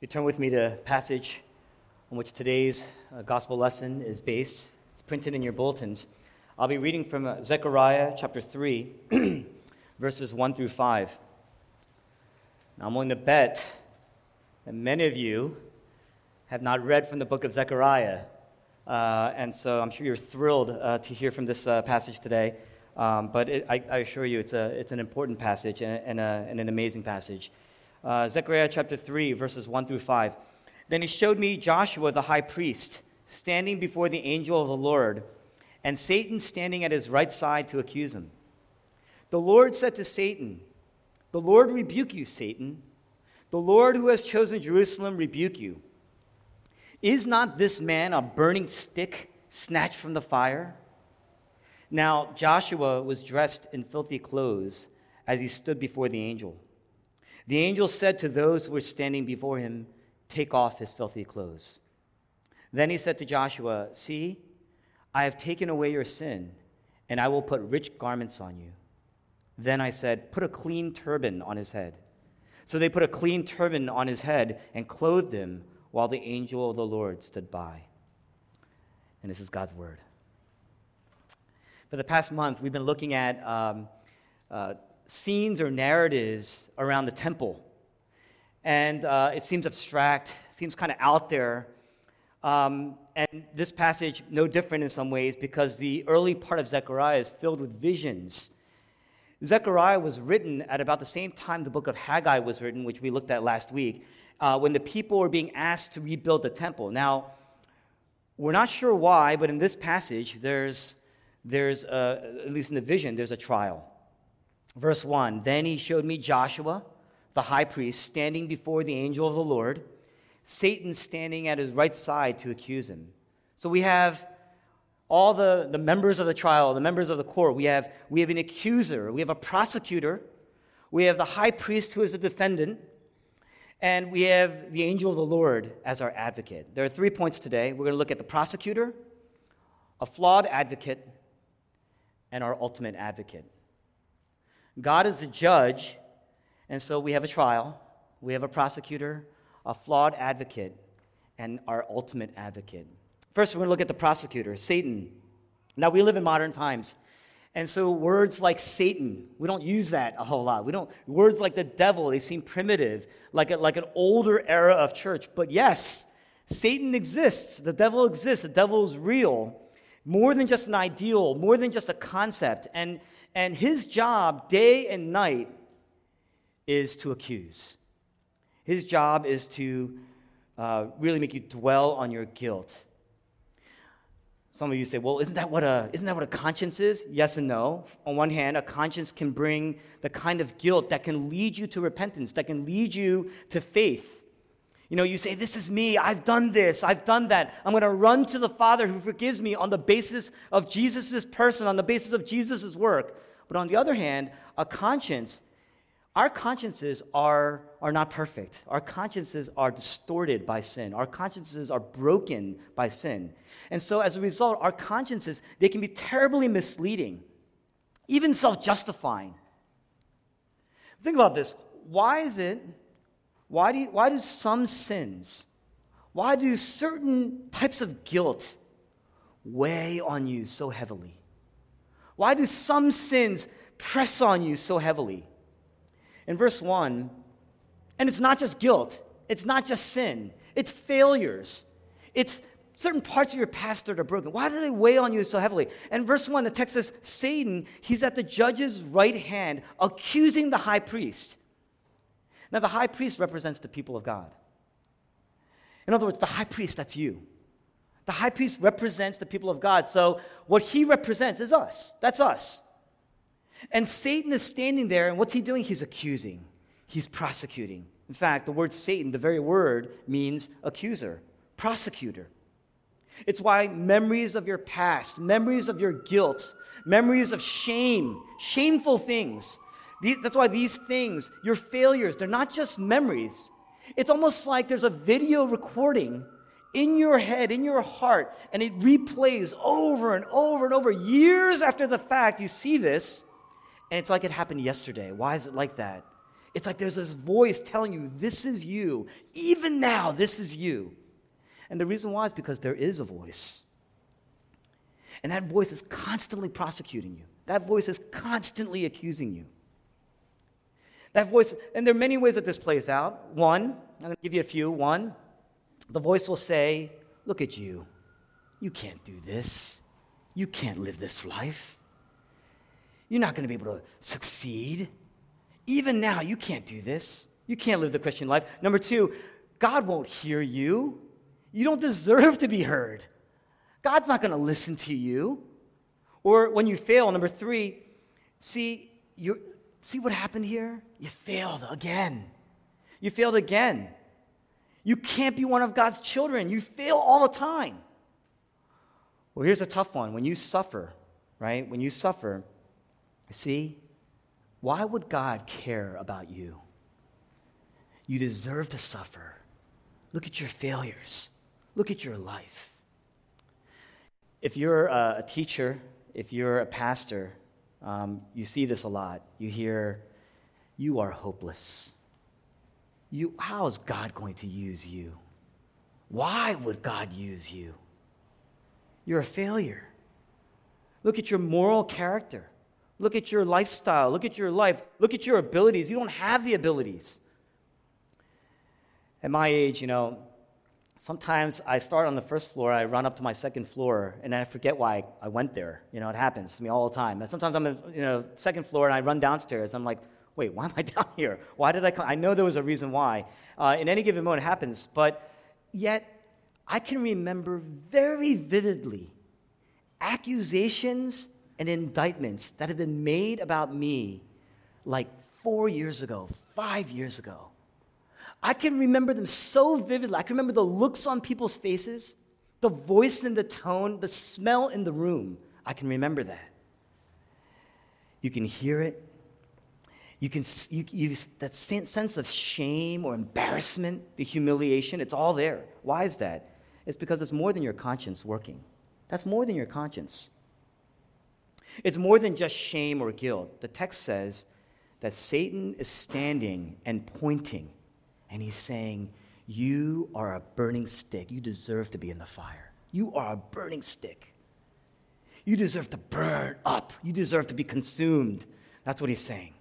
You turn with me to passage on which today's uh, gospel lesson is based. It's printed in your bulletins. I'll be reading from uh, Zechariah chapter 3, verses 1 through 5. Now, I'm willing to bet that many of you have not read from the book of Zechariah. Uh, and so I'm sure you're thrilled uh, to hear from this uh, passage today. Um, but it, I, I, assure you, it's, a, it's an important passage and, and, a, and an amazing passage uh, Zechariah chapter 3, verses 1 through 5. Then he showed me Joshua the high priest standing before the angel of the Lord, and Satan standing at his right side to accuse him. The Lord said to Satan, The Lord rebuke you, Satan. The Lord who has chosen Jerusalem rebuke you. Is not this man a burning stick snatched from the fire? Now Joshua was dressed in filthy clothes as he stood before the angel. The angel said to those who were standing before him, Take off his filthy clothes. Then he said to Joshua, See, I have taken away your sin, and I will put rich garments on you. Then I said, Put a clean turban on his head. So they put a clean turban on his head and clothed him while the angel of the Lord stood by. And this is God's word. For the past month, we've been looking at um, uh, scenes or narratives around the temple. And uh, it seems abstract, seems kind of out there. Um, and this passage, no different in some ways, because the early part of Zechariah is filled with visions. Zechariah was written at about the same time the book of Haggai was written, which we looked at last week, uh, when the people were being asked to rebuild the temple. Now, we're not sure why, but in this passage, there's, there's a, at least in the vision, there's a trial. Verse 1 Then he showed me Joshua, the high priest, standing before the angel of the Lord, Satan standing at his right side to accuse him. So we have all the, the members of the trial, the members of the court. We have, we have an accuser, we have a prosecutor, we have the high priest who is a defendant, and we have the angel of the Lord as our advocate. There are three points today. We're going to look at the prosecutor, a flawed advocate, and our ultimate advocate. God is the judge, and so we have a trial, we have a prosecutor, a flawed advocate, and our ultimate advocate. First, we're going to look at the prosecutor, Satan. Now, we live in modern times. And so words like Satan, we don't use that a whole lot. We don't words like the devil, they seem primitive, like a, like an older era of church. But yes, Satan exists. The devil exists. The devil is real. More than just an ideal, more than just a concept. And and his job, day and night, is to accuse. His job is to uh, really make you dwell on your guilt. Some of you say, well, isn't that, what a, isn't that what a conscience is? Yes and no. On one hand, a conscience can bring the kind of guilt that can lead you to repentance, that can lead you to faith. You know, you say, This is me. I've done this. I've done that. I'm going to run to the Father who forgives me on the basis of Jesus' person, on the basis of Jesus' work. But on the other hand, a conscience, our consciences are, are not perfect. Our consciences are distorted by sin. Our consciences are broken by sin. And so as a result, our consciences, they can be terribly misleading, even self justifying. Think about this. Why is it why do, you, why do some sins, why do certain types of guilt weigh on you so heavily? Why do some sins press on you so heavily? In verse 1, and it's not just guilt, it's not just sin, it's failures. It's certain parts of your past that are broken. Why do they weigh on you so heavily? And verse 1, the text says, Satan, he's at the judge's right hand, accusing the high priest. Now, the high priest represents the people of God. In other words, the high priest, that's you. The high priest represents the people of God. So, what he represents is us. That's us. And Satan is standing there, and what's he doing? He's accusing, he's prosecuting. In fact, the word Satan, the very word, means accuser, prosecutor. It's why memories of your past, memories of your guilt, memories of shame, shameful things, that's why these things, your failures, they're not just memories. It's almost like there's a video recording in your head, in your heart, and it replays over and over and over. Years after the fact, you see this, and it's like it happened yesterday. Why is it like that? It's like there's this voice telling you, this is you. Even now, this is you. And the reason why is because there is a voice. And that voice is constantly prosecuting you, that voice is constantly accusing you. That voice, and there are many ways that this plays out. One, I'm going to give you a few. One, the voice will say, Look at you. You can't do this. You can't live this life. You're not going to be able to succeed. Even now, you can't do this. You can't live the Christian life. Number two, God won't hear you. You don't deserve to be heard. God's not going to listen to you. Or when you fail, number three, see, you see what happened here? You failed again. You failed again. You can't be one of God's children. You fail all the time. Well, here's a tough one. When you suffer, right? When you suffer, see, why would God care about you? You deserve to suffer. Look at your failures. Look at your life. If you're a teacher, if you're a pastor, um, you see this a lot. You hear, You are hopeless. You, how is God going to use you? Why would God use you? You're a failure. Look at your moral character. Look at your lifestyle. Look at your life. Look at your abilities. You don't have the abilities. At my age, you know, sometimes I start on the first floor, I run up to my second floor, and I forget why I went there. You know, it happens to me all the time. And sometimes I'm you know second floor and I run downstairs. I'm like, wait, why am I down here? Why did I come? I know there was a reason why. Uh, in any given moment, it happens, but yet I can remember very vividly accusations and indictments that have been made about me like four years ago, five years ago. I can remember them so vividly. I can remember the looks on people's faces, the voice and the tone, the smell in the room. I can remember that. You can hear it. You can you, you, that sense of shame or embarrassment, the humiliation, it's all there. Why is that? It's because it's more than your conscience working. That's more than your conscience. It's more than just shame or guilt. The text says that Satan is standing and pointing and he's saying, You are a burning stick. You deserve to be in the fire. You are a burning stick. You deserve to burn up. You deserve to be consumed. That's what he's saying.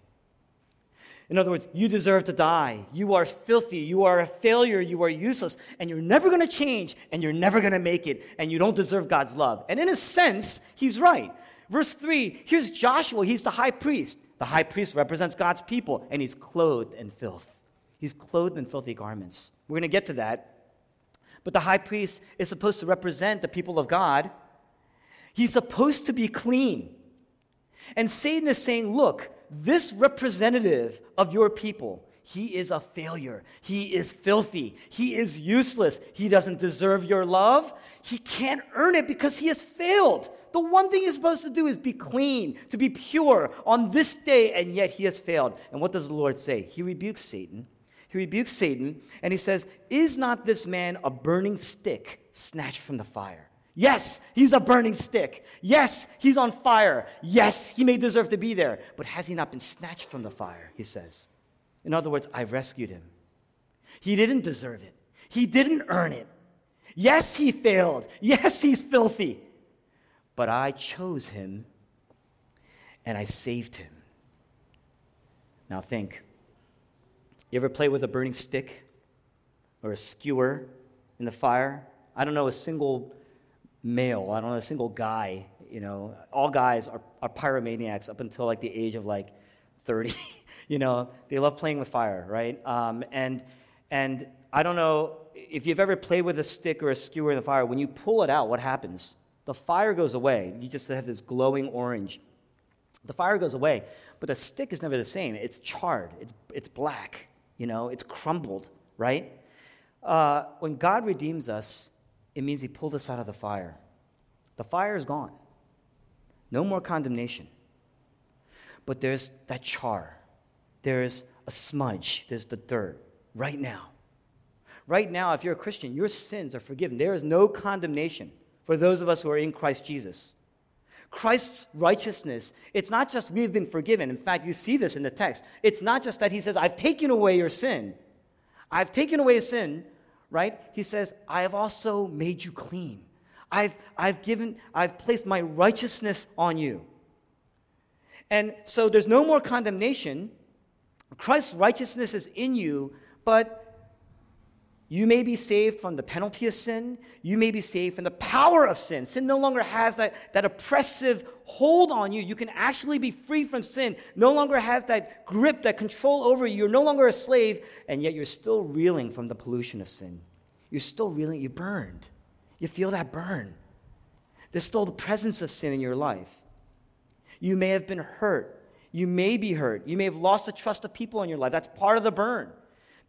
In other words, you deserve to die. You are filthy. You are a failure. You are useless. And you're never going to change. And you're never going to make it. And you don't deserve God's love. And in a sense, he's right. Verse 3 here's Joshua. He's the high priest. The high priest represents God's people. And he's clothed in filth. He's clothed in filthy garments. We're going to get to that. But the high priest is supposed to represent the people of God. He's supposed to be clean. And Satan is saying, look, this representative of your people, he is a failure. He is filthy. He is useless. He doesn't deserve your love. He can't earn it because he has failed. The one thing he's supposed to do is be clean, to be pure on this day, and yet he has failed. And what does the Lord say? He rebukes Satan he rebukes Satan and he says, Is not this man a burning stick snatched from the fire? Yes, he's a burning stick. Yes, he's on fire. Yes, he may deserve to be there. But has he not been snatched from the fire? He says. In other words, I've rescued him. He didn't deserve it, he didn't earn it. Yes, he failed. Yes, he's filthy. But I chose him and I saved him. Now think you ever play with a burning stick or a skewer in the fire? I don't know a single male, I don't know a single guy, you know, all guys are, are pyromaniacs up until like the age of like 30. you know, they love playing with fire, right? Um, and, and I don't know if you've ever played with a stick or a skewer in the fire, when you pull it out, what happens? The fire goes away. You just have this glowing orange. The fire goes away, but the stick is never the same. It's charred, it's, it's black you know, it's crumbled, right? Uh, when God redeems us, it means He pulled us out of the fire. The fire is gone, no more condemnation. But there's that char, there's a smudge, there's the dirt right now. Right now, if you're a Christian, your sins are forgiven. There is no condemnation for those of us who are in Christ Jesus. Christ's righteousness, it's not just we've been forgiven. In fact, you see this in the text. It's not just that he says, I've taken away your sin. I've taken away a sin, right? He says, I have also made you clean. I've, I've given, I've placed my righteousness on you. And so there's no more condemnation. Christ's righteousness is in you, but you may be saved from the penalty of sin. You may be saved from the power of sin. Sin no longer has that, that oppressive hold on you. You can actually be free from sin. No longer has that grip, that control over you. You're no longer a slave, and yet you're still reeling from the pollution of sin. You're still reeling, you're burned. You feel that burn. There's still the presence of sin in your life. You may have been hurt. You may be hurt. You may have lost the trust of people in your life. That's part of the burn.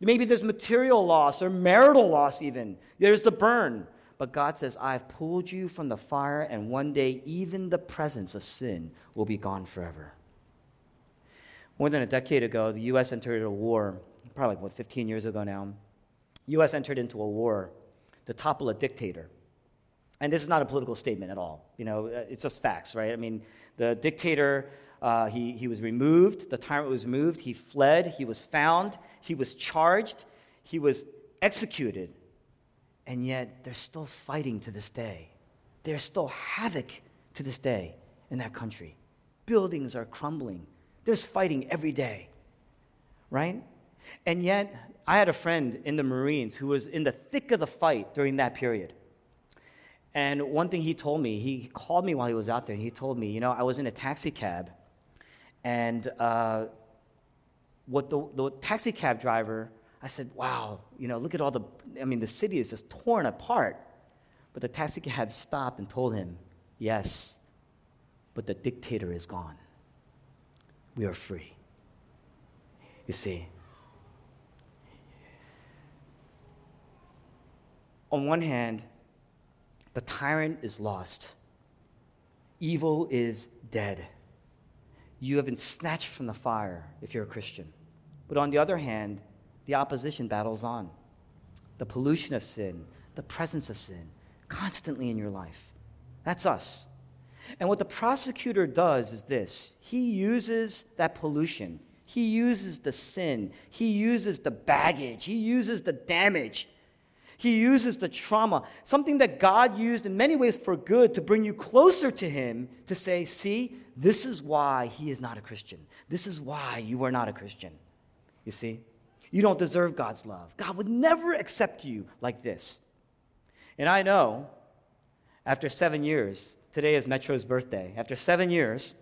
Maybe there's material loss or marital loss, even. There's the burn. But God says, I have pulled you from the fire, and one day even the presence of sin will be gone forever. More than a decade ago, the U.S. entered a war, probably like, what, 15 years ago now. U.S. entered into a war to topple a dictator. And this is not a political statement at all. You know, uh, it's just facts, right? I mean, the dictator uh, he, he was removed, the tyrant was removed, he fled, he was found, he was charged, he was executed. And yet, they're still fighting to this day. There's still havoc to this day in that country. Buildings are crumbling. There's fighting every day, right? And yet, I had a friend in the Marines who was in the thick of the fight during that period. And one thing he told me, he called me while he was out there, and he told me, you know, I was in a taxi cab and uh, what the, the taxi cab driver, I said, wow, you know, look at all the, I mean, the city is just torn apart. But the taxi cab stopped and told him, yes, but the dictator is gone. We are free. You see, on one hand, the tyrant is lost, evil is dead you have been snatched from the fire if you're a Christian. But on the other hand, the opposition battles on. The pollution of sin, the presence of sin, constantly in your life. That's us. And what the prosecutor does is this he uses that pollution, he uses the sin, he uses the baggage, he uses the damage he uses the trauma, something that God used in many ways for good to bring you closer to Him, to say, see, this is why he is not a Christian. This is why you are not a Christian. You see? You don't deserve God's love. God would never accept you like this. And I know, after seven years, today is Metro's birthday, after seven years,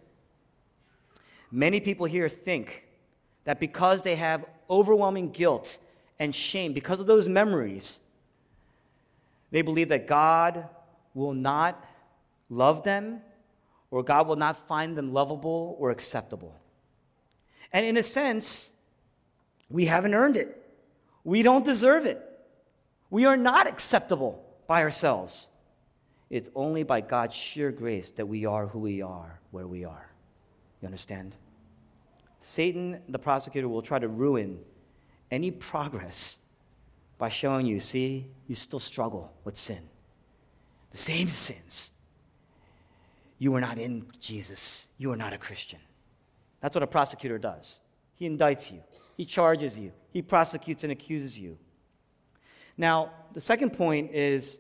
many people here think that because they have overwhelming guilt and shame, because of those memories, they believe that God will not love them or God will not find them lovable or acceptable. And in a sense, we haven't earned it. We don't deserve it. We are not acceptable by ourselves. It's only by God's sheer grace that we are who we are, where we are. You understand? Satan, the prosecutor, will try to ruin any progress by showing you, see, you still struggle with sin. The same sins. You are not in Jesus. You are not a Christian. That's what a prosecutor does. He indicts you, he charges you, he prosecutes and accuses you. Now, the second point is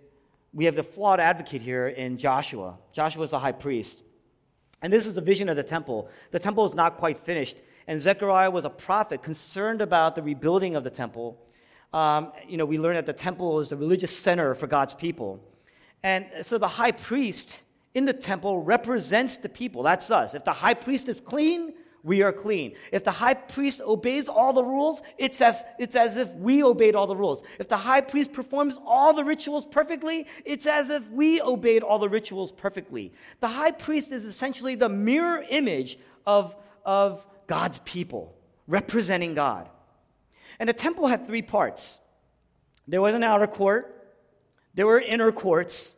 we have the flawed advocate here in Joshua. Joshua is the high priest. And this is a vision of the temple. The temple is not quite finished. And Zechariah was a prophet concerned about the rebuilding of the temple um, you know, we learn that the temple is the religious center for God's people. And so the high priest in the temple represents the people. That's us. If the high priest is clean, we are clean. If the high priest obeys all the rules, it's as, it's as if we obeyed all the rules. If the high priest performs all the rituals perfectly, it's as if we obeyed all the rituals perfectly. The high priest is essentially the mirror image of, of God's people, representing God. And the temple had three parts there was an outer court, there were inner courts,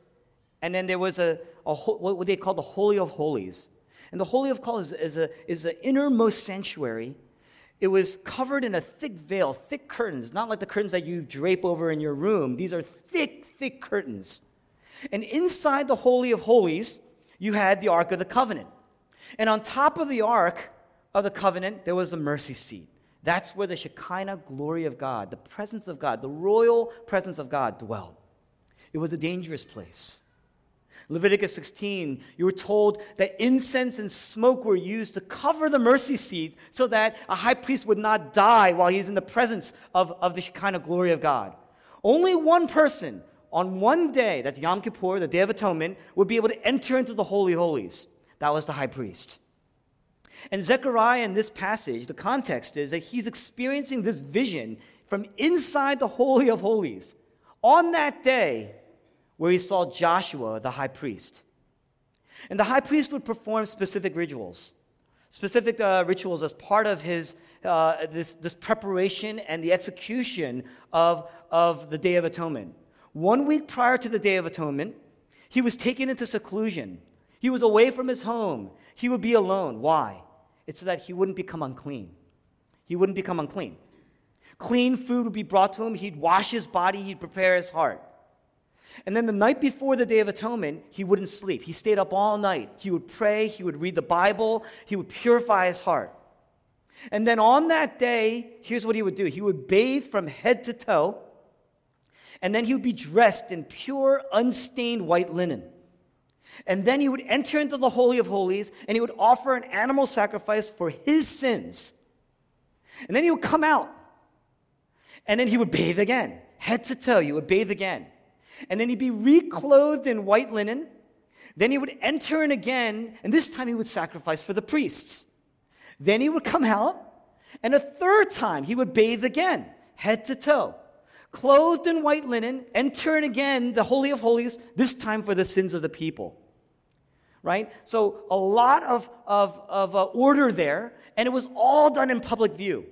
and then there was a, a what they call the Holy of Holies. And the Holy of Holies is, a, is an innermost sanctuary. It was covered in a thick veil, thick curtains, not like the curtains that you drape over in your room. These are thick, thick curtains. And inside the Holy of Holies, you had the Ark of the Covenant. And on top of the Ark of the Covenant, there was the mercy seat. That's where the Shekinah glory of God, the presence of God, the royal presence of God dwelled. It was a dangerous place. Leviticus 16, you were told that incense and smoke were used to cover the mercy seat so that a high priest would not die while he's in the presence of, of the Shekinah glory of God. Only one person on one day, that's Yom Kippur, the Day of Atonement, would be able to enter into the Holy Holies. That was the high priest. And Zechariah in this passage, the context is that he's experiencing this vision from inside the Holy of Holies on that day where he saw Joshua, the high priest. And the high priest would perform specific rituals, specific uh, rituals as part of his, uh, this, this preparation and the execution of, of the Day of Atonement. One week prior to the Day of Atonement, he was taken into seclusion. He was away from his home. He would be alone. Why? It's so that he wouldn't become unclean. He wouldn't become unclean. Clean food would be brought to him. He'd wash his body, he'd prepare his heart. And then the night before the Day of Atonement, he wouldn't sleep. He stayed up all night. He would pray, he would read the Bible, he would purify his heart. And then on that day, here's what he would do he would bathe from head to toe, and then he would be dressed in pure, unstained white linen. And then he would enter into the Holy of Holies and he would offer an animal sacrifice for his sins. And then he would come out. And then he would bathe again, head to toe. He would bathe again. And then he'd be reclothed in white linen. Then he would enter in again, and this time he would sacrifice for the priests. Then he would come out, and a third time he would bathe again, head to toe. Clothed in white linen, enter in again the Holy of Holies, this time for the sins of the people right? So a lot of, of, of uh, order there, and it was all done in public view.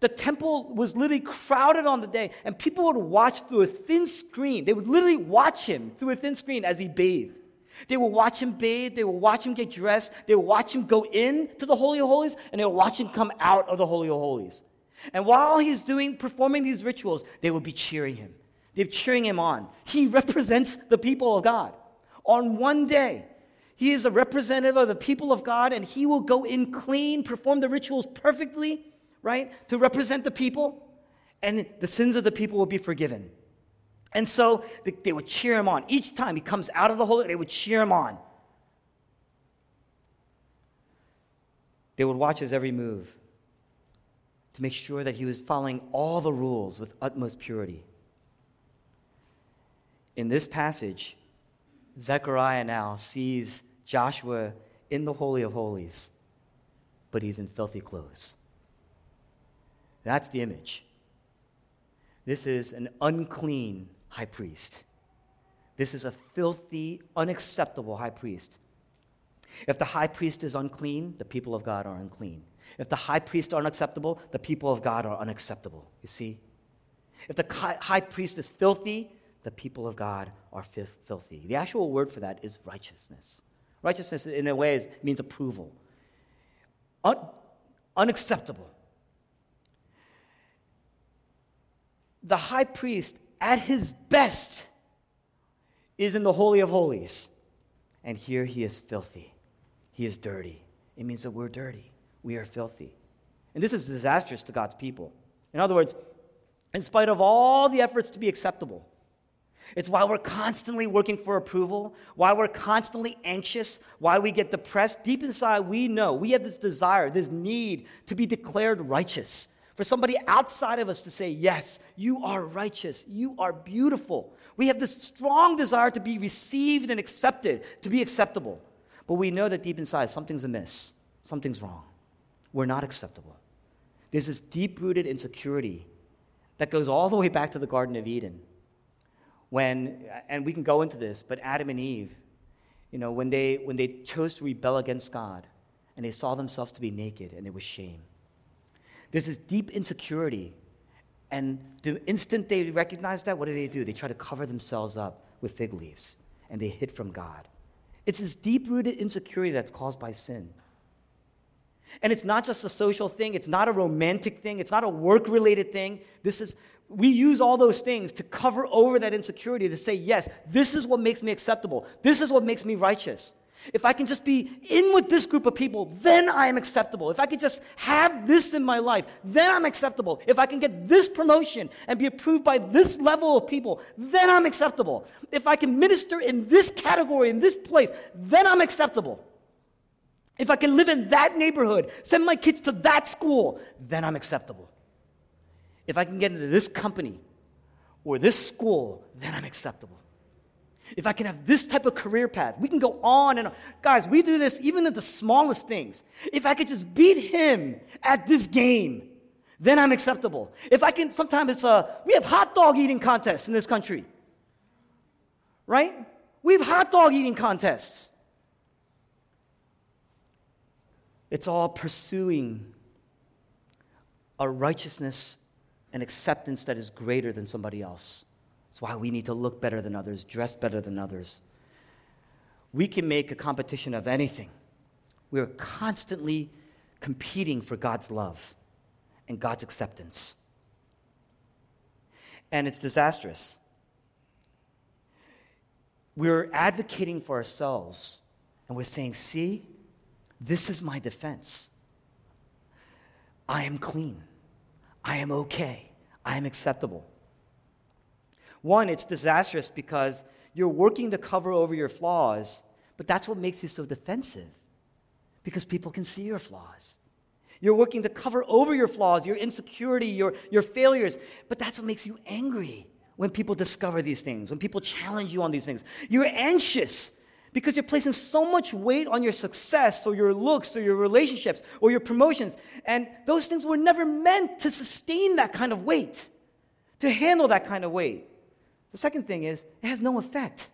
The temple was literally crowded on the day, and people would watch through a thin screen. They would literally watch him through a thin screen as he bathed. They would watch him bathe, they would watch him get dressed, they would watch him go in to the Holy of Holies, and they would watch him come out of the Holy of Holies. And while he's doing, performing these rituals, they will be cheering him. They're cheering him on. He represents the people of God. On one day, he is a representative of the people of God, and he will go in clean, perform the rituals perfectly, right, to represent the people, and the sins of the people will be forgiven. And so they would cheer him on. Each time he comes out of the holy, they would cheer him on. They would watch his every move to make sure that he was following all the rules with utmost purity. In this passage, Zechariah now sees Joshua in the Holy of Holies, but he's in filthy clothes. That's the image. This is an unclean high priest. This is a filthy, unacceptable high priest. If the high priest is unclean, the people of God are unclean. If the high priest are unacceptable, the people of God are unacceptable. You see? If the high priest is filthy, the people of God are filthy. The actual word for that is righteousness. Righteousness, in a way, is, means approval. Un- unacceptable. The high priest, at his best, is in the Holy of Holies. And here he is filthy. He is dirty. It means that we're dirty. We are filthy. And this is disastrous to God's people. In other words, in spite of all the efforts to be acceptable, it's why we're constantly working for approval, why we're constantly anxious, why we get depressed. Deep inside, we know we have this desire, this need to be declared righteous. For somebody outside of us to say, Yes, you are righteous, you are beautiful. We have this strong desire to be received and accepted, to be acceptable. But we know that deep inside, something's amiss, something's wrong. We're not acceptable. There's this deep rooted insecurity that goes all the way back to the Garden of Eden when, and we can go into this, but Adam and Eve, you know, when they, when they chose to rebel against God and they saw themselves to be naked and it was shame. There's this deep insecurity. And the instant they recognize that, what do they do? They try to cover themselves up with fig leaves and they hid from God. It's this deep rooted insecurity that's caused by sin. And it's not just a social thing, it's not a romantic thing, it's not a work related thing. This is we use all those things to cover over that insecurity to say, yes, this is what makes me acceptable. This is what makes me righteous. If I can just be in with this group of people, then I am acceptable. If I could just have this in my life, then I'm acceptable. If I can get this promotion and be approved by this level of people, then I'm acceptable. If I can minister in this category, in this place, then I'm acceptable. If I can live in that neighborhood, send my kids to that school, then I'm acceptable. If I can get into this company or this school, then I'm acceptable if I can have this type of career path, we can go on and on. Guys, we do this even at the smallest things. If I could just beat him at this game, then I'm acceptable. If I can, sometimes it's a, we have hot dog eating contests in this country. Right? We have hot dog eating contests. It's all pursuing a righteousness and acceptance that is greater than somebody else. That's why we need to look better than others, dress better than others. We can make a competition of anything. We are constantly competing for God's love and God's acceptance. And it's disastrous. We're advocating for ourselves and we're saying, see, this is my defense. I am clean. I am okay. I am acceptable. One, it's disastrous because you're working to cover over your flaws, but that's what makes you so defensive because people can see your flaws. You're working to cover over your flaws, your insecurity, your, your failures, but that's what makes you angry when people discover these things, when people challenge you on these things. You're anxious because you're placing so much weight on your success or your looks or your relationships or your promotions. And those things were never meant to sustain that kind of weight, to handle that kind of weight. The second thing is, it has no effect.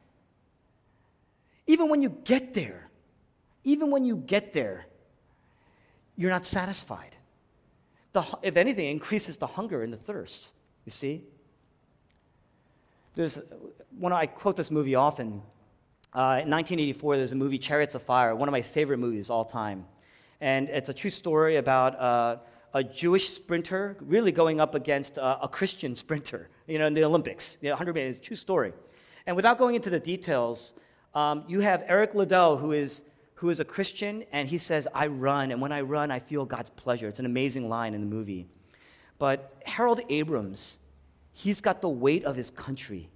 Even when you get there, even when you get there, you're not satisfied. The, if anything, increases the hunger and the thirst. You see? There's, when I quote this movie often, uh, in 1984, there's a movie, Chariots of Fire, one of my favorite movies all time. And it's a true story about uh, a Jewish sprinter really going up against a, a Christian sprinter, you know, in the Olympics. You know, 100 meters, true story. And without going into the details, um, you have Eric Liddell, who is, who is a Christian, and he says, I run, and when I run, I feel God's pleasure. It's an amazing line in the movie. But Harold Abrams, he's got the weight of his country.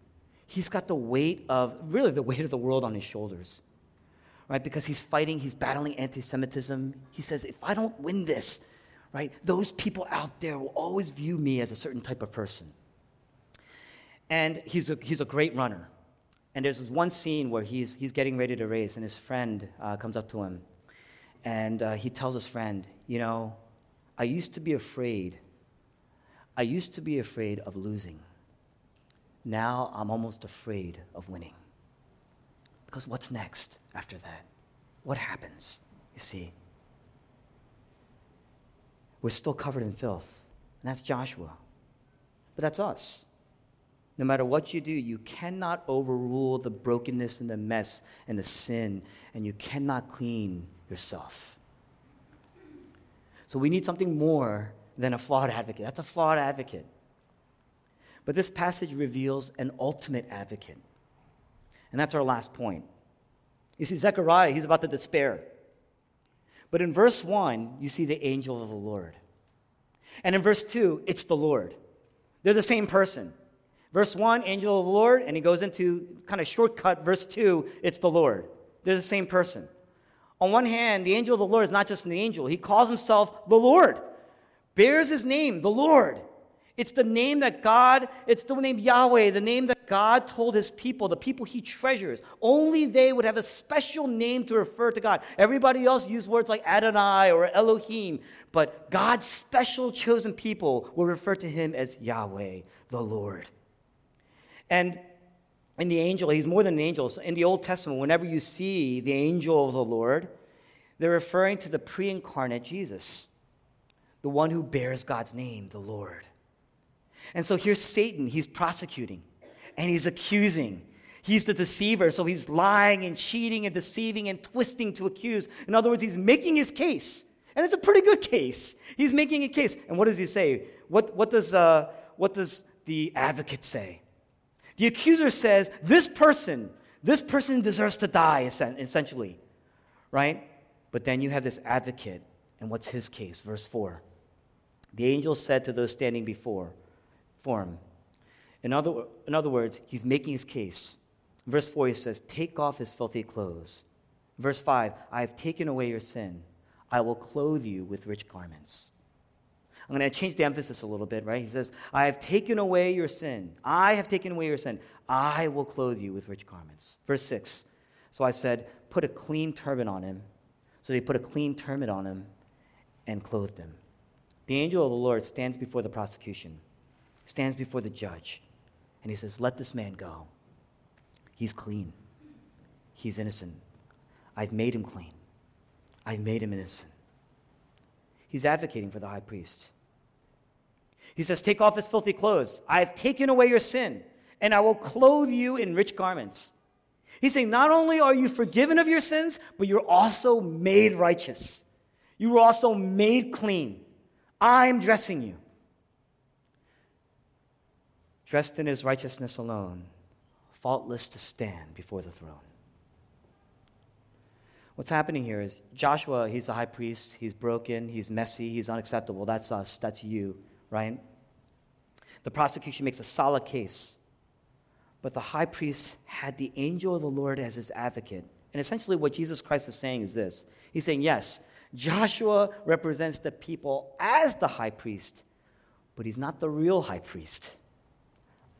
He's got the weight of, really, the weight of the world on his shoulders, right? Because he's fighting, he's battling anti Semitism. He says, if I don't win this, right? Those people out there will always view me as a certain type of person. And he's a, he's a great runner. And there's one scene where he's, he's getting ready to race, and his friend uh, comes up to him. And uh, he tells his friend, You know, I used to be afraid. I used to be afraid of losing. Now I'm almost afraid of winning. Because what's next after that? What happens? You see? we're still covered in filth. And that's Joshua. But that's us. No matter what you do, you cannot overrule the brokenness and the mess and the sin, and you cannot clean yourself. So we need something more than a flawed advocate. That's a flawed advocate. But this passage reveals an ultimate advocate. And that's our last point. You see, Zechariah, he's about to despair. But in verse 1, you see the angel of the Lord. And in verse 2, it's the Lord. They're the same person. Verse 1, angel of the Lord, and he goes into kind of shortcut. Verse 2, it's the Lord. They're the same person. On one hand, the angel of the Lord is not just an angel, he calls himself the Lord, bears his name, the Lord. It's the name that God, it's the name Yahweh, the name that God told his people, the people he treasures. Only they would have a special name to refer to God. Everybody else used words like Adonai or Elohim, but God's special chosen people will refer to him as Yahweh, the Lord. And in the angel, he's more than an angel. In the Old Testament, whenever you see the angel of the Lord, they're referring to the pre incarnate Jesus, the one who bears God's name, the Lord. And so here's Satan, he's prosecuting and he's accusing. He's the deceiver, so he's lying and cheating and deceiving and twisting to accuse. In other words, he's making his case. And it's a pretty good case. He's making a case. And what does he say? What, what, does, uh, what does the advocate say? The accuser says, This person, this person deserves to die, essentially. right? But then you have this advocate, and what's his case? Verse 4. The angel said to those standing before for him, in other, in other words, he's making his case. Verse 4, he says, Take off his filthy clothes. Verse 5, I have taken away your sin. I will clothe you with rich garments. I'm going to change the emphasis a little bit, right? He says, I have taken away your sin. I have taken away your sin. I will clothe you with rich garments. Verse 6, so I said, Put a clean turban on him. So they put a clean turban on him and clothed him. The angel of the Lord stands before the prosecution, stands before the judge, and he says, Let this man go. He's clean, he's innocent. I've made him clean, I've made him innocent. He's advocating for the high priest. He says, Take off his filthy clothes. I have taken away your sin, and I will clothe you in rich garments. He's saying, Not only are you forgiven of your sins, but you're also made righteous. You were also made clean. I'm dressing you. Dressed in his righteousness alone, faultless to stand before the throne. What's happening here is Joshua, he's the high priest. He's broken. He's messy. He's unacceptable. That's us. That's you, right? The prosecution makes a solid case. But the high priest had the angel of the Lord as his advocate. And essentially, what Jesus Christ is saying is this He's saying, yes, Joshua represents the people as the high priest, but he's not the real high priest.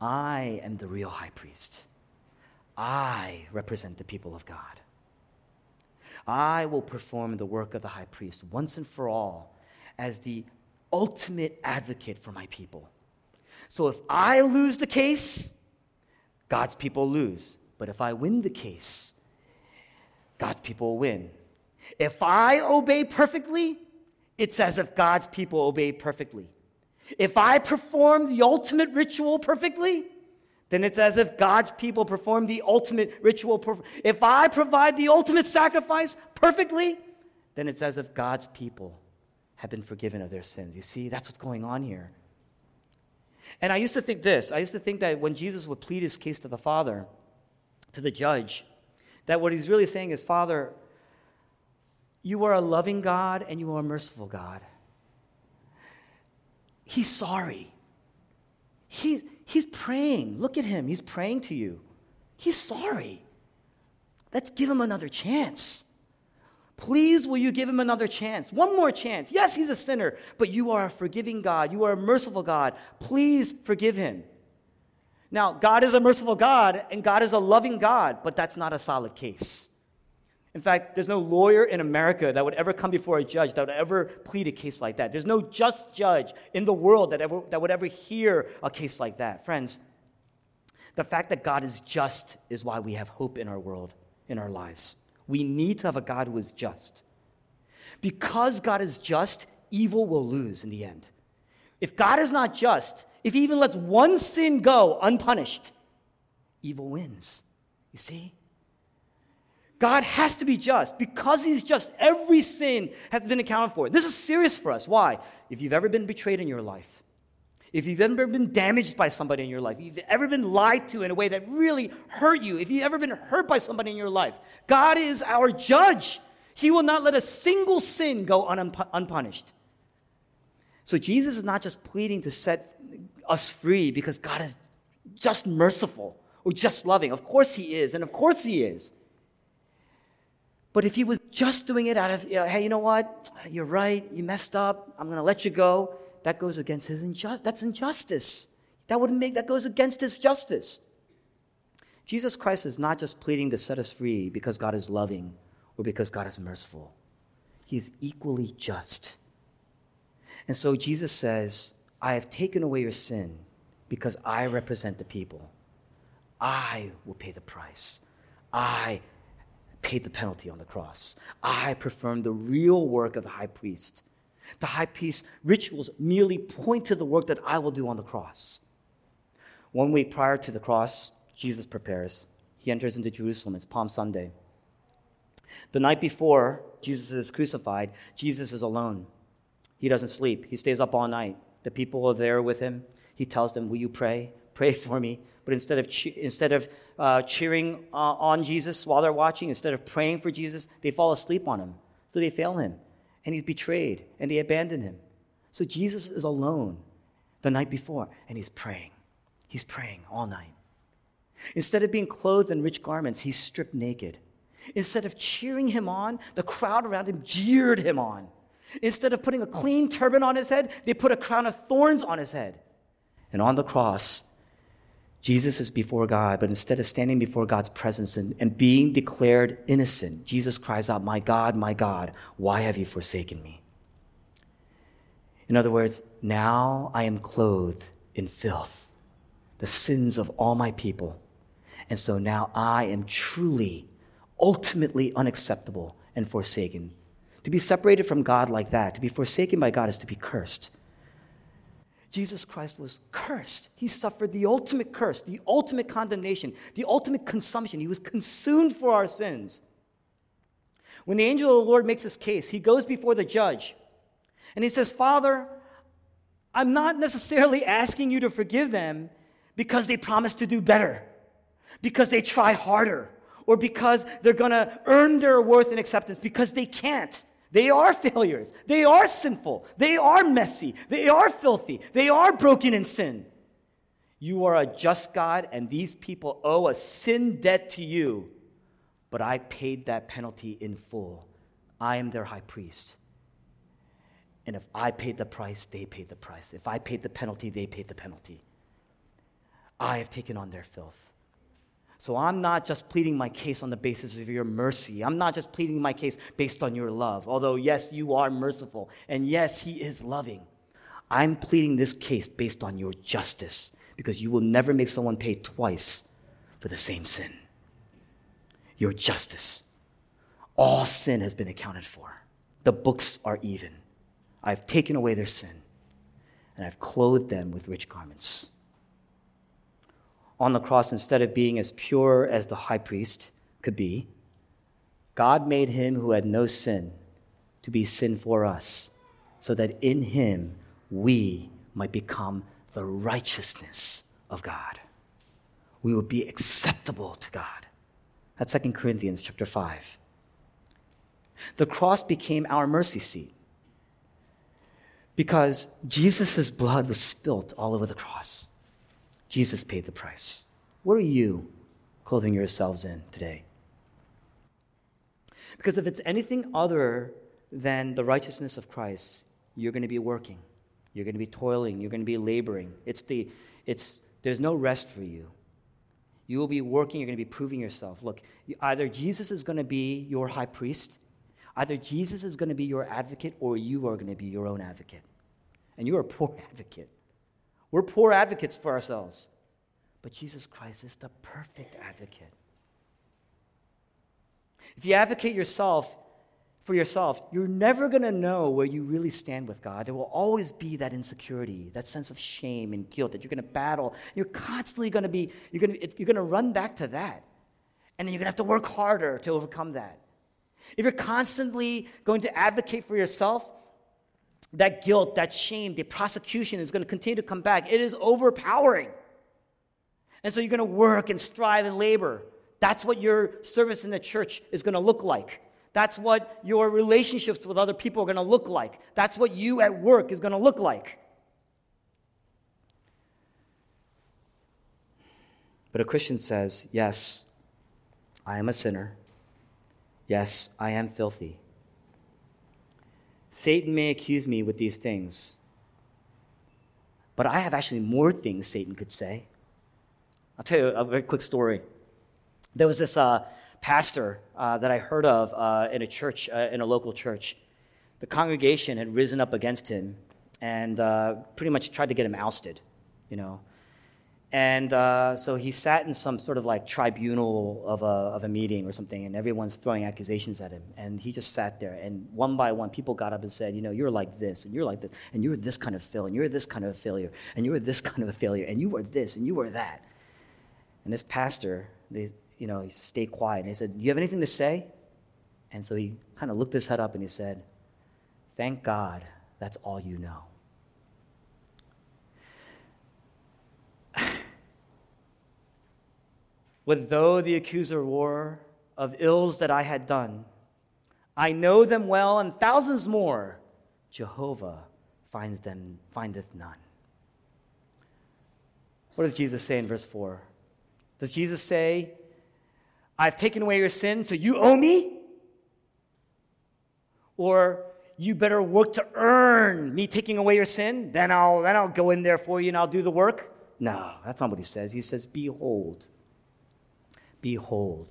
I am the real high priest. I represent the people of God. I will perform the work of the high priest once and for all as the ultimate advocate for my people. So if I lose the case, God's people lose. But if I win the case, God's people win. If I obey perfectly, it's as if God's people obey perfectly. If I perform the ultimate ritual perfectly, then it's as if God's people perform the ultimate ritual. Perf- if I provide the ultimate sacrifice perfectly, then it's as if God's people have been forgiven of their sins. You see, that's what's going on here. And I used to think this I used to think that when Jesus would plead his case to the Father, to the judge, that what he's really saying is, Father, you are a loving God and you are a merciful God. He's sorry. He's, He's praying. Look at him. He's praying to you. He's sorry. Let's give him another chance. Please, will you give him another chance? One more chance. Yes, he's a sinner, but you are a forgiving God. You are a merciful God. Please forgive him. Now, God is a merciful God and God is a loving God, but that's not a solid case. In fact, there's no lawyer in America that would ever come before a judge that would ever plead a case like that. There's no just judge in the world that, ever, that would ever hear a case like that. Friends, the fact that God is just is why we have hope in our world, in our lives. We need to have a God who is just. Because God is just, evil will lose in the end. If God is not just, if he even lets one sin go unpunished, evil wins. You see? God has to be just. Because He's just, every sin has been accounted for. This is serious for us. Why? If you've ever been betrayed in your life, if you've ever been damaged by somebody in your life, if you've ever been lied to in a way that really hurt you, if you've ever been hurt by somebody in your life, God is our judge. He will not let a single sin go unpunished. So Jesus is not just pleading to set us free because God is just merciful or just loving. Of course He is, and of course He is. But if he was just doing it out of, you know, hey, you know what? You're right. You messed up. I'm going to let you go. That goes against his injustice. That's injustice. That wouldn't make, that goes against his justice. Jesus Christ is not just pleading to set us free because God is loving or because God is merciful. He is equally just. And so Jesus says, I have taken away your sin because I represent the people. I will pay the price. I paid the penalty on the cross. I performed the real work of the high priest. The high priest rituals merely point to the work that I will do on the cross. One week prior to the cross, Jesus prepares. He enters into Jerusalem. It's Palm Sunday. The night before Jesus is crucified, Jesus is alone. He doesn't sleep. He stays up all night. The people are there with him. He tells them, Will you pray? Pray for me. But instead of, che- instead of uh, cheering uh, on Jesus while they're watching, instead of praying for Jesus, they fall asleep on him. So they fail him, and he's betrayed, and they abandon him. So Jesus is alone the night before, and he's praying. He's praying all night. Instead of being clothed in rich garments, he's stripped naked. Instead of cheering him on, the crowd around him jeered him on. Instead of putting a clean turban on his head, they put a crown of thorns on his head. And on the cross, Jesus is before God, but instead of standing before God's presence and, and being declared innocent, Jesus cries out, My God, my God, why have you forsaken me? In other words, now I am clothed in filth, the sins of all my people. And so now I am truly, ultimately unacceptable and forsaken. To be separated from God like that, to be forsaken by God, is to be cursed. Jesus Christ was cursed. He suffered the ultimate curse, the ultimate condemnation, the ultimate consumption. He was consumed for our sins. When the angel of the Lord makes his case, he goes before the judge and he says, Father, I'm not necessarily asking you to forgive them because they promise to do better because they try harder or because they're going to earn their worth and acceptance because they can't. They are failures. They are sinful. They are messy. They are filthy. They are broken in sin. You are a just God, and these people owe a sin debt to you. But I paid that penalty in full. I am their high priest. And if I paid the price, they paid the price. If I paid the penalty, they paid the penalty. I have taken on their filth. So I'm not just pleading my case on the basis of your mercy. I'm not just pleading my case based on your love. Although, yes, you are merciful, and yes, He is loving. I'm pleading this case based on your justice because you will never make someone pay twice for the same sin. Your justice. All sin has been accounted for. The books are even. I've taken away their sin, and I've clothed them with rich garments on the cross, instead of being as pure as the high priest could be, God made him who had no sin to be sin for us, so that in him we might become the righteousness of God. We will be acceptable to God. That's 2 Corinthians chapter 5. The cross became our mercy seat because Jesus' blood was spilt all over the cross. Jesus paid the price. What are you clothing yourselves in today? Because if it's anything other than the righteousness of Christ, you're going to be working. You're going to be toiling. You're going to be laboring. It's the, it's, there's no rest for you. You will be working. You're going to be proving yourself. Look, either Jesus is going to be your high priest, either Jesus is going to be your advocate, or you are going to be your own advocate. And you're a poor advocate. We're poor advocates for ourselves. But Jesus Christ is the perfect advocate. If you advocate yourself for yourself, you're never going to know where you really stand with God. There will always be that insecurity, that sense of shame and guilt that you're going to battle. You're constantly going to be, you're going to, you're going to run back to that. And then you're going to have to work harder to overcome that. If you're constantly going to advocate for yourself, that guilt, that shame, the prosecution is going to continue to come back. It is overpowering. And so you're going to work and strive and labor. That's what your service in the church is going to look like. That's what your relationships with other people are going to look like. That's what you at work is going to look like. But a Christian says, Yes, I am a sinner. Yes, I am filthy. Satan may accuse me with these things, but I have actually more things Satan could say. I'll tell you a very quick story. There was this uh, pastor uh, that I heard of uh, in a church, uh, in a local church. The congregation had risen up against him and uh, pretty much tried to get him ousted, you know. And uh, so he sat in some sort of like tribunal of a, of a meeting or something, and everyone's throwing accusations at him. And he just sat there, and one by one, people got up and said, You know, you're like this, and you're like this, and you're this kind of failure, and you're this kind of a failure, and you're this kind of a failure, and you were this, and you were that. And this pastor, they, you know, he stayed quiet, and he said, Do you have anything to say? And so he kind of looked his head up and he said, Thank God that's all you know. What though the accuser wore of ills that I had done? I know them well, and thousands more. Jehovah finds them, findeth none. What does Jesus say in verse 4? Does Jesus say, I've taken away your sin, so you owe me? Or you better work to earn me taking away your sin, then I'll, then I'll go in there for you and I'll do the work? No, that's not what he says. He says, Behold. Behold.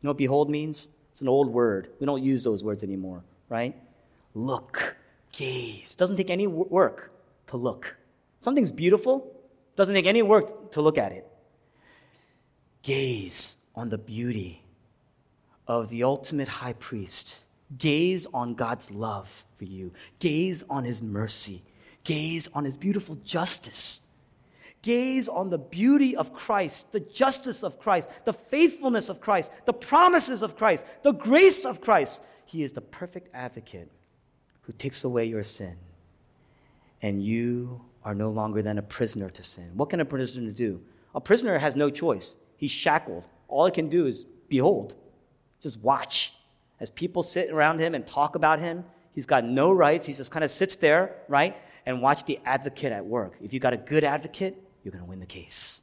You know what behold means? It's an old word. We don't use those words anymore, right? Look, gaze. Doesn't take any work to look. Something's beautiful, doesn't take any work to look at it. Gaze on the beauty of the ultimate high priest. Gaze on God's love for you. Gaze on his mercy. Gaze on his beautiful justice. Gaze on the beauty of Christ, the justice of Christ, the faithfulness of Christ, the promises of Christ, the grace of Christ. He is the perfect advocate who takes away your sin. And you are no longer then a prisoner to sin. What can a prisoner do? A prisoner has no choice. He's shackled. All he can do is behold, just watch. As people sit around him and talk about him, he's got no rights. He just kind of sits there, right? And watch the advocate at work. If you've got a good advocate, you're going to win the case.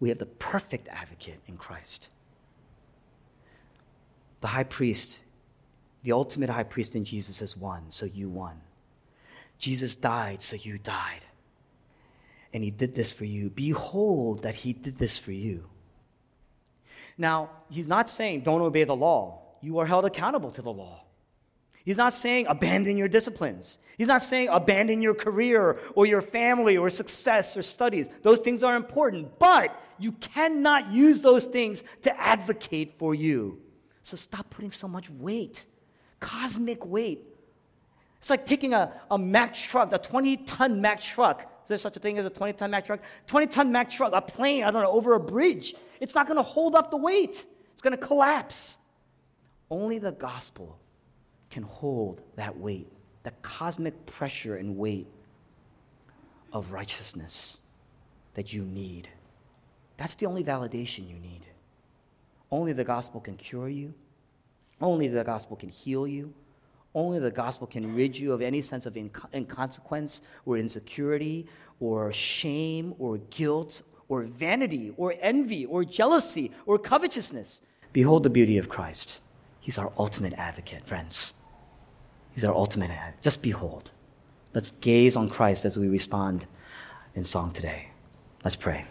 We have the perfect advocate in Christ. The high priest, the ultimate high priest in Jesus has won, so you won. Jesus died, so you died. And he did this for you. Behold that he did this for you. Now, he's not saying don't obey the law. You are held accountable to the law. He's not saying abandon your disciplines. He's not saying abandon your career or your family or success or studies. Those things are important, but you cannot use those things to advocate for you. So stop putting so much weight, cosmic weight. It's like taking a, a Mack truck, a 20 ton Mack truck. Is there such a thing as a 20 ton Mack truck? 20 ton Mack truck, a plane, I don't know, over a bridge. It's not going to hold up the weight, it's going to collapse. Only the gospel can hold that weight, the cosmic pressure and weight of righteousness that you need. That's the only validation you need. Only the gospel can cure you. Only the gospel can heal you. Only the gospel can rid you of any sense of inconsequence or insecurity or shame or guilt or vanity or envy or jealousy or covetousness. Behold the beauty of Christ. He's our ultimate advocate, friends. He's our ultimate end. Just behold. Let's gaze on Christ as we respond in song today. Let's pray.